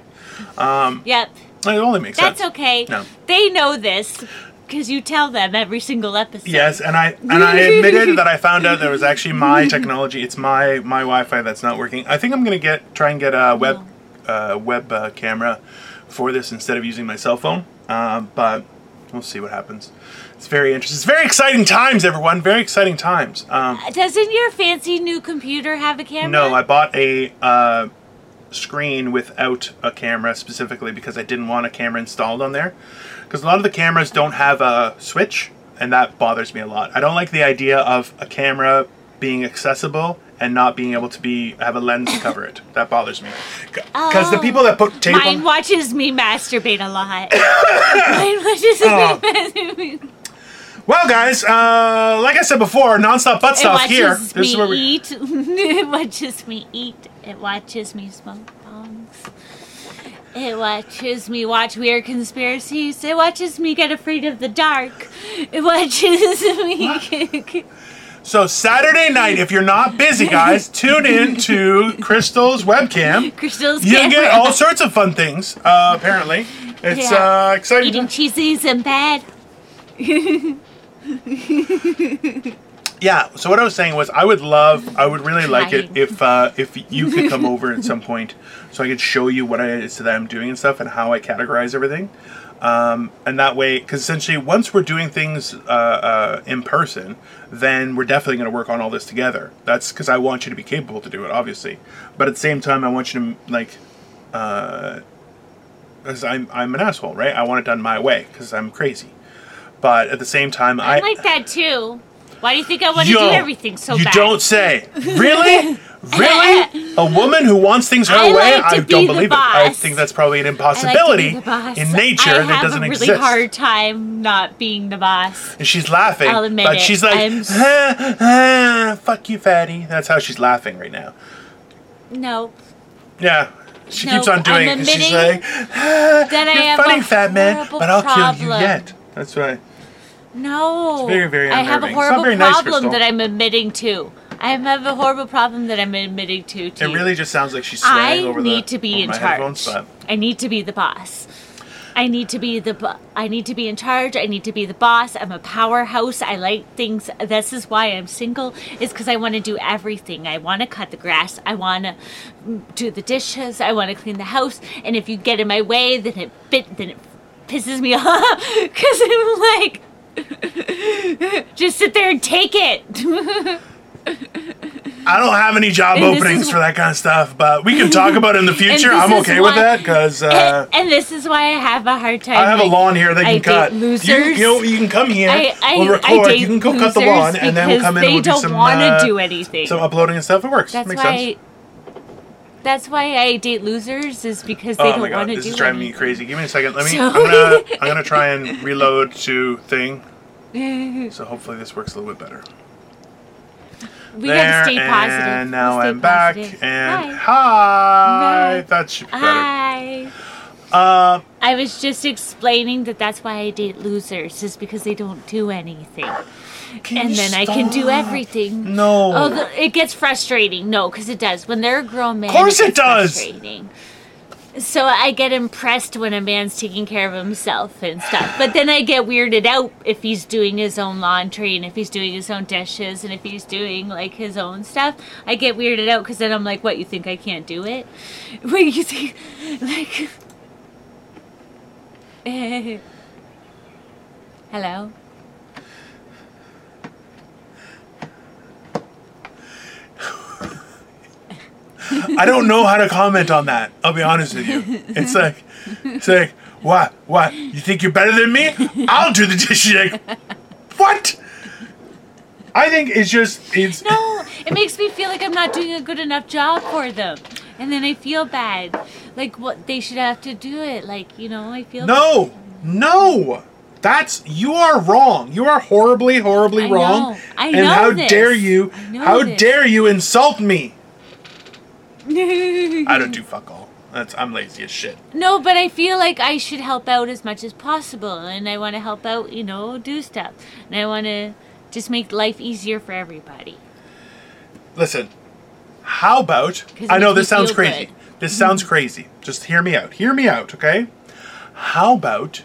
yep. it only makes That's sense. That's okay. No. They know this because you tell them every single episode. Yes, and I and I admitted that I found out that it was actually my technology. It's my my Wi-Fi that's not working. I think I'm gonna get try and get a web uh, web uh, camera for this instead of using my cell phone. Uh, but we'll see what happens. It's very interesting. It's very exciting times, everyone. Very exciting times. Um, Doesn't your fancy new computer have a camera? no, I bought a uh, screen without a camera specifically because I didn't want a camera installed on there. Because a lot of the cameras don't have a switch, and that bothers me a lot. I don't like the idea of a camera being accessible and not being able to be have a lens to cover it. That bothers me. Because the Oh. people that put tape Mine on, watches me masturbate a lot. Mine watches Oh. me masturbate. well, guys, uh, like I said before, nonstop butt stuff here. me This is where we. eat. it watches me eat. It watches me smoke bongs. It watches me watch weird conspiracies. It watches me get afraid of the dark. It watches me. So Saturday night, if you're not busy, guys, tune in to Crystal's webcam. Crystal's You get all sorts of fun things. Uh, apparently, it's Yeah. uh, exciting. Eating cheesies in bed. Yeah. So what I was saying was, I would love, I would really like it Trying. if uh, if you could come over at some point, so I could show you what I is that I'm doing and stuff, and how I categorize everything. Um, and that way, because essentially, once we're doing things uh, uh, in person, then we're definitely going to work on all this together. That's because I want you to be capable to do it, obviously. But at the same time, I want you to like, because I'm I'm an asshole, right? I want it done my way because I'm crazy. But at the same time, I I'm like that too. Why do you think I want to do everything so you bad? don't say. Really? really? A woman who wants things her I way? like I don't believe it. I think that's probably an I like impossibility boss. in nature I that doesn't exist. I have a really hard time not being the boss. And she's laughing, I'll admit but it. she's like, "Ah, ah, "Fuck you, fatty." That's how she's laughing right now. No. Yeah, she No, keeps on doing it I'm 'cause she's like, ah, "You're have funny, fat man, but I'll kill you yet." That's right. No. It's very, very I have a unnerving. Horrible nice, problem Crystal. that I'm admitting to. I have a horrible problem that I'm admitting to. to It you. really just sounds like she's I swearing over need to be in charge. I need to be the boss. I need to be the I need to be in charge. I need to be the boss. I'm a powerhouse. I like things. This is why I'm single. Is because I want to do everything. I want to cut the grass. I want to do the dishes. I want to clean the house. And if you get in my way, then it bit then it pisses me off because I'm like. Just sit there and take it. I don't have any job And openings is- for that kind of stuff, but we can talk about it in the future. I'm okay with that because uh, and, and this is why I have a hard time. I have a lawn here they I can cut. date You, you know, you can come here. I, I, we'll I record. date You can go cut the lawn, and then we'll come in and They we'll do don't some want to uh, do anything. some uploading and stuff. It works. that's Makes why. sense. That's why I date losers is because they Oh don't want to this is driving me crazy. Give me a second. Let me. So- I'm gonna. I'm gonna try and reload to thing. So hopefully this works a little bit better. We there, have to stay positive. And now I'm back. positive. And Hi. hi. That should be better. Hi. Uh, I was just explaining that that's why I date losers is because they don't do anything, and then I can do everything. No. Oh, it gets frustrating. No, because it does. When they're a grown man, of course it gets does. Frustrating. So I get impressed when a man's taking care of himself and stuff. But then I get weirded out if he's doing his own laundry and if he's doing his own dishes and if he's doing like his own stuff. I get weirded out because then I'm like, what, you think I can't do it? What, you think, like... Eh. Hello? I don't know how to comment on that. I'll be honest with you. It's like, it's like, what, what? You think you're better than me? I'll do the dishes. Like, what? I think it's just, it's. No, it makes me feel like I'm not doing a good enough job for them. And then I feel bad. Like what they should have to do it. Like, you know, I feel No, no. That's you are wrong. You are horribly, horribly I wrong. know. I and know how this. dare you? How this. dare you insult me? I don't do fuck all. That's I'm lazy as shit. No, but I feel like I should help out as much as possible and I want to help out, you know, do stuff. And I want to just make life easier for everybody. Listen, how about? I know this sounds crazy. good. This sounds mm-hmm. crazy. Just hear me out. Hear me out, okay? How about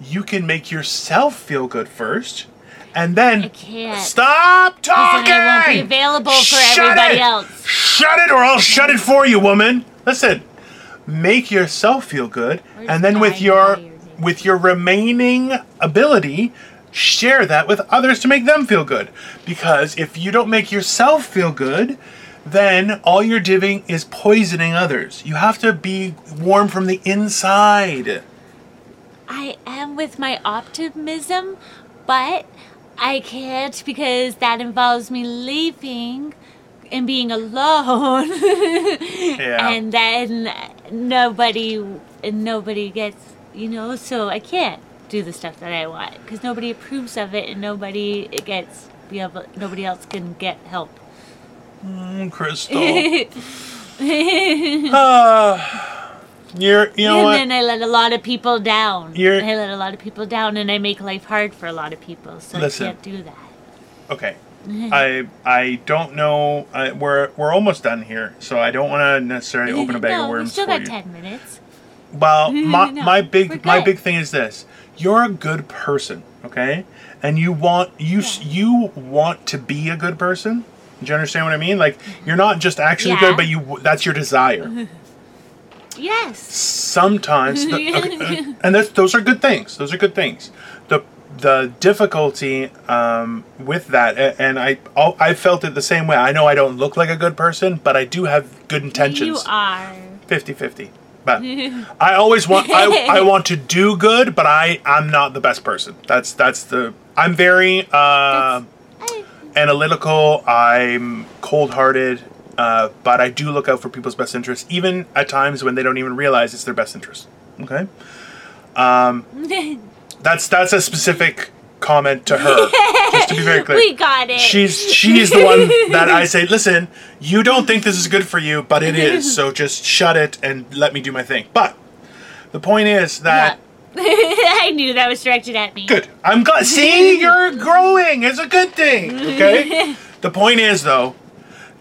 you can make yourself feel good first, and then I can't. stop talking. then I won't be available for Shut everybody it! else. Shut it, or I'll shut it for you, woman. Listen, make yourself feel good, Where's and then with your with your remaining ability, share that with others to make them feel good. Because if you don't make yourself feel good, then all you're doing is poisoning others. You have to be warm from the inside. I am with my optimism, but I can't because that involves me leaving and being alone. Yeah. And then nobody nobody gets, you know, so I can't do the stuff that I want because nobody approves of it and nobody gets be able, nobody else can get help. Mm, Crystal. Ah, you're, you know and what? then I let a lot of people down. You're- I let a lot of people down and I make life hard for a lot of people, so Listen. I can't do that. Okay. I I don't know. I, we're we're almost done here, so I don't want to necessarily open a bag no, of we worms still for got you. ten minutes. Well, my, No, my big my big thing is this: you're a good person, okay, and you want you Yeah. you want to be a good person. Do you understand what I mean? Like you're not just actually Yeah. good, but you that's your desire. Yes. Sometimes, the, okay, and that's, those are good things. Those are good things. The the difficulty um, with that, and I I'll- felt it the same way. I know I don't look like a good person, but I do have good intentions. You are. 50-50. But I always want I, I want to do good, but I I'm not the best person. That's that's the I'm very uh, analytical. I'm cold-hearted, uh, but I do look out for people's best interests, even at times when they don't even realize it's their best interest. Okay, that's that's a specific comment to her. just to be very clear, we got it. she's she's the one that I say, listen, you don't think this is good for you, but it is. So just shut it and let me do my thing. But the point is that Yeah. I knew that was directed at me. good. I'm glad. See, you're growing. It's a good thing. Okay. the point is though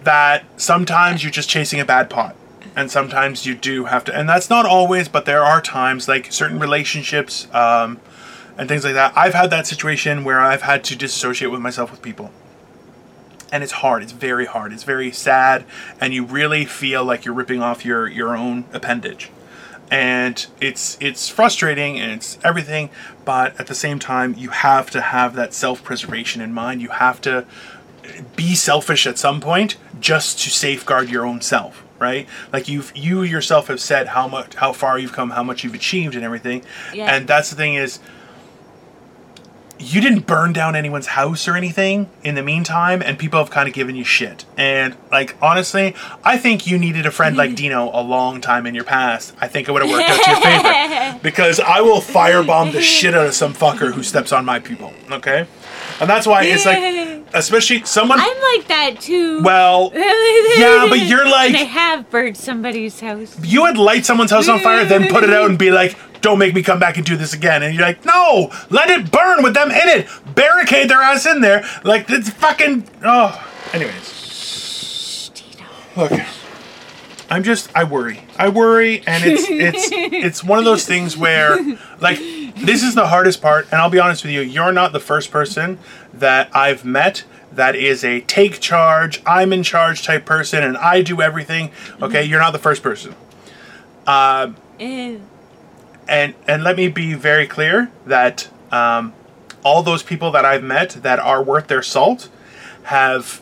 that sometimes you're just chasing a bad pot. And sometimes you do have to, and that's not always, but there are times, like certain relationships um, and things like that. I've had that situation where I've had to disassociate with myself with people. and it's hard. It's very hard. It's very sad, and you really feel like you're ripping off your your own appendage, and it's it's frustrating and it's everything. But at the same time, you have to have that self preservation in mind. You have to be selfish at some point just to safeguard your own self right? Like you've you yourself have said how much how far you've come how much you've achieved and everything. Yeah. and that's the thing is you didn't burn down anyone's house or anything in the meantime and people have kind of given you shit. And like honestly i think you needed a friend like dino a long time in your past. I think it would have worked out to your favor. Because i will firebomb the shit out of some fucker who steps on my people okay and that's why it's like especially someone I'm like that too. well yeah but you're and I have burned somebody's house. you would light someone's house on fire then put it out and be like don't make me come back and do this again and you're like no let it burn with them in it barricade their ass in there like it's fucking oh anyways Shh, Tito. look i'm just i worry i worry and it's it's it's one of those things where like this is the hardest part and i'll be honest with you you're not the first person that i've met that is a take charge i'm in charge type person and i do everything mm-hmm. okay you're not the first person Ew. and and let me be very clear that um, all those people that I've met that are worth their salt have.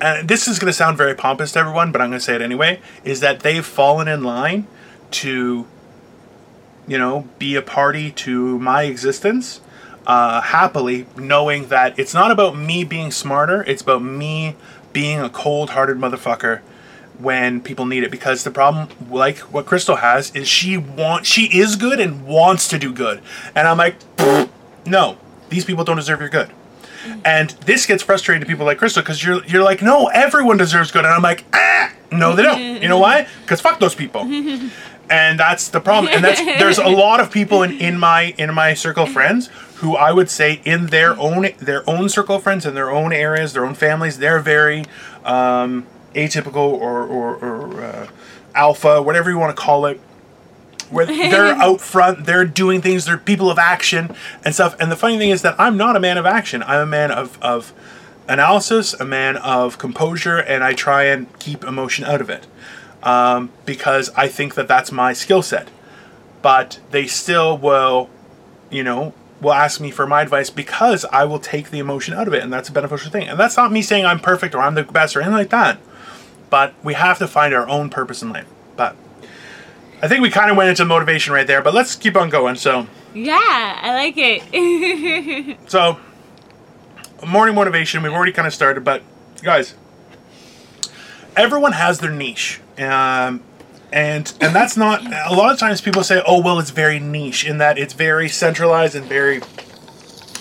And this is going to sound very pompous to everyone, but I'm going to say it anyway. Is that they've fallen in line to, you know, be a party to my existence, uh, happily, knowing that it's not about me being smarter. It's about me being a cold-hearted motherfucker when people need it. Because the problem like what crystal has is she wants she is good and wants to do good. And i'm like no these people don't deserve your good. And this gets frustrating to people like crystal because you're you're like no everyone deserves good. And i'm like ah no they don't. You know why? Because fuck those people and that's the problem. And that's there's a lot of people in, in my in my circle of friends who i would say in their own their own circle of friends in their own areas their own families they're very um, atypical or or, or uh, alpha whatever you want to call it. Where they're out front they're doing things they're people of action and stuff. And the funny thing is that i'm not a man of action. I'm a man of of analysis a man of composure and i try and keep emotion out of it um, because I think that that's my skill set. But they still will, you know, will ask me for my advice because I will take the emotion out of it, and that's a beneficial thing. And that's not me saying I'm perfect or I'm the best or anything like that. But we have to find our own purpose in life. But I think we kind of went into motivation right there. But let's keep on going. So, Yeah, I like it. so morning motivation. We've already kind of started, but guys, everyone has their niche, um, and and that's not. A lot of times people say, "Oh, well, it's very niche," in that it's very centralized and very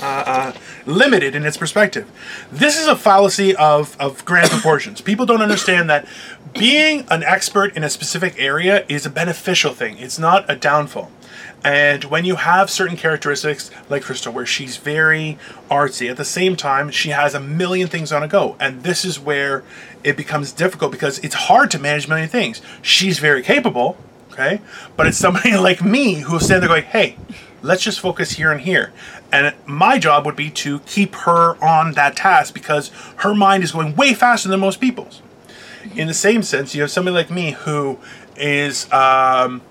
uh, uh, limited in its perspective. This is a fallacy of of grand proportions. People don't understand that being an expert in a specific area is a beneficial thing. It's not a downfall. And when you have certain characteristics like Crystal, where she's very artsy, at the same time, she has a million things on a go. And this is where it becomes difficult because it's hard to manage a million things. She's very capable, okay? But it's somebody like me who will stand there going, hey, let's just focus here and here. And my job would be to keep her on that task because her mind is going way faster than most people's. In the same sense, you have somebody like me who is um,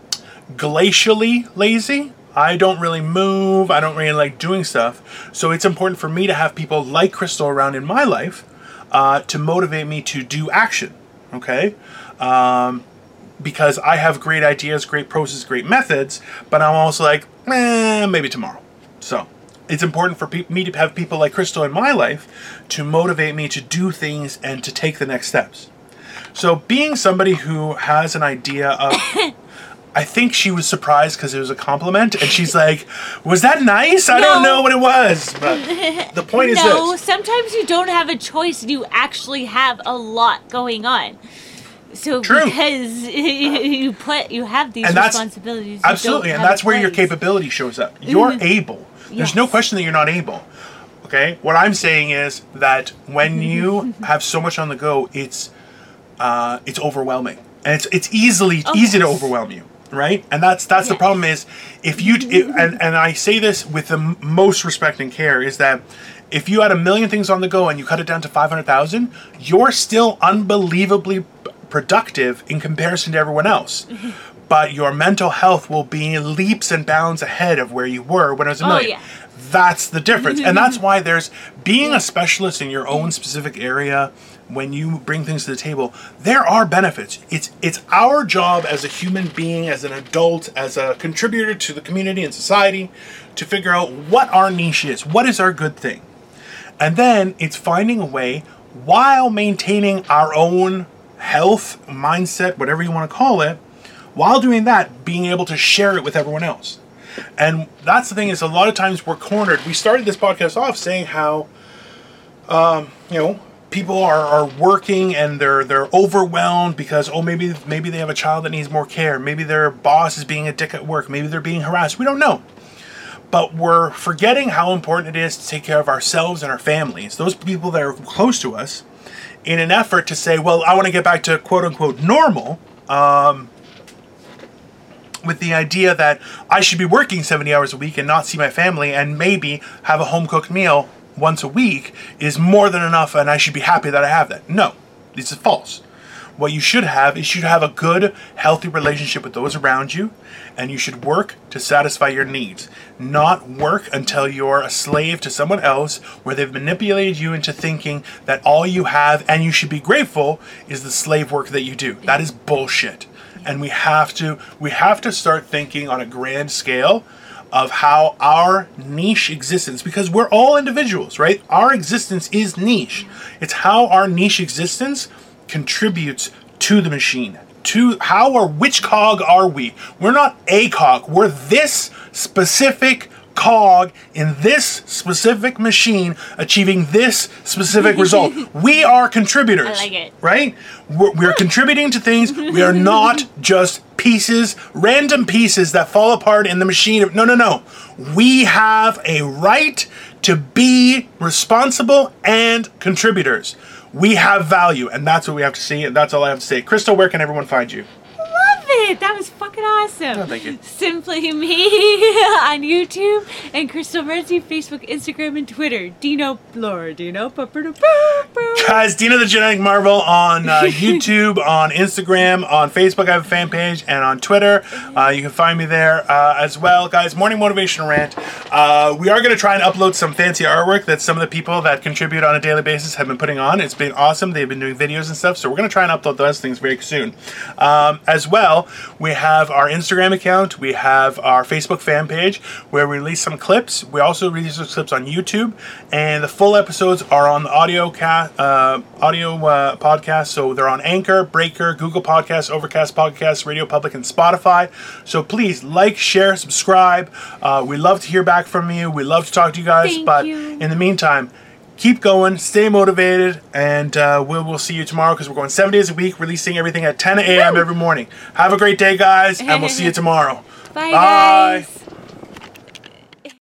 glacially lazy. I don't really move. I don't really like doing stuff. So it's important for me to have people like Crystal around in my life uh, to motivate me to do action. Okay? Um, because I have great ideas, great process, great methods, but I'm also like, eh, maybe tomorrow. So it's important for pe- me to have people like Crystal in my life to motivate me to do things and to take the next steps. So being somebody who has an idea of I think she was surprised because it was a compliment, and she's like, "Was that nice? I don't know what it was." But the point is no, this: sometimes you don't have a choice. You actually have a lot going on. So True. because you put you have these And responsibilities. absolutely, and that's where your capability shows up. You're able. There's no question that you're not able. Okay, what I'm saying is that when you have so much on the go, it's uh, it's overwhelming, and it's it's easily Oh, easy to overwhelm you, right? And that's that's the problem is if you it, and and I say this with the most respect and care is that if you had a million things on the go and you cut it down to five hundred thousand, you're still unbelievably productive in comparison to everyone else. Mm-hmm. But your mental health will be leaps and bounds ahead of where you were when it was a Oh, million. yeah. That's the difference. and that's mm-hmm. why there's being a specialist in your own specific area when you bring things to the table, there are benefits. It's it's our job as a human being, as an adult, as a contributor to the community and society to figure out what our niche is. What is our good thing? And then it's finding a way while maintaining our own health, mindset, whatever you want to call it, while doing that, being able to share it with everyone else. And that's the thing is a lot of times we're cornered. We started this podcast off saying how um, you know, people are, are working and they're they're overwhelmed because oh maybe maybe they have a child that needs more care. Maybe their boss is being a dick at work. Maybe they're being harassed. We don't know. But we're forgetting how important it is to take care of ourselves and our families, those people that are close to us, in an effort to say, well, I want to get back to quote unquote normal, um, with the idea that I should be working 70 hours a week and not see my family and maybe have a home cooked meal once a week is more than enough and I should be happy that I have that. No, this is false. What you should have is you should have a good, healthy relationship with those around you, and you should work to satisfy your needs. Not work until you're a slave to someone else where they've manipulated you into thinking that all you have and you should be grateful is the slave work that you do. That is bullshit. And we have to we have to start thinking on a grand scale of how our niche existence because we're all individuals, right? Our existence is niche. It's how our niche existence contributes to the machine. To how or which cog are we? We're not a cog. We're this specific cog in this specific machine achieving this specific result. We are contributors. I like it. Right? We're, we're contributing to things. We are not just pieces, random pieces that fall apart in the machine. No, no, no. We have a right to be responsible and contributors. We have value, and that's what we have to see, and that's all I have to say. Crystal, where can everyone find you? It. That was fucking awesome. Oh, thank you. Simply me on YouTube and Crystal Mercy, Facebook, Instagram, and Twitter. Dino Laura Dino. Guys, Dino the Genetic Marvel on uh, YouTube, on Instagram, on Facebook. I have a fan page, and on Twitter. Uh, you can find me there uh, as well. Guys, Morning motivation Rant. Uh, we are going to try and upload some fancy artwork that some of the people that contribute on a daily basis have been putting on. It's been awesome. They've been doing videos and stuff, so we're going to try and upload those things very soon. Um, as well, we have our Instagram account, we have our Facebook fan page where we release some clips. We also release those clips on YouTube, and the full episodes are on the audio ca- uh, audio uh, podcast. So they're on Anchor, Breaker, Google Podcasts, Overcast Podcasts, Radio Public, and Spotify. So please like, share, subscribe. Uh, we love to hear back from you. We love to talk to you guys. Thank but you. in the meantime, keep going, stay motivated, and uh, we'll, we'll see you tomorrow because we're going seven days a week, releasing everything at 10 a.m. every morning. Have a great day, guys, and we'll see you tomorrow. Bye, Bye.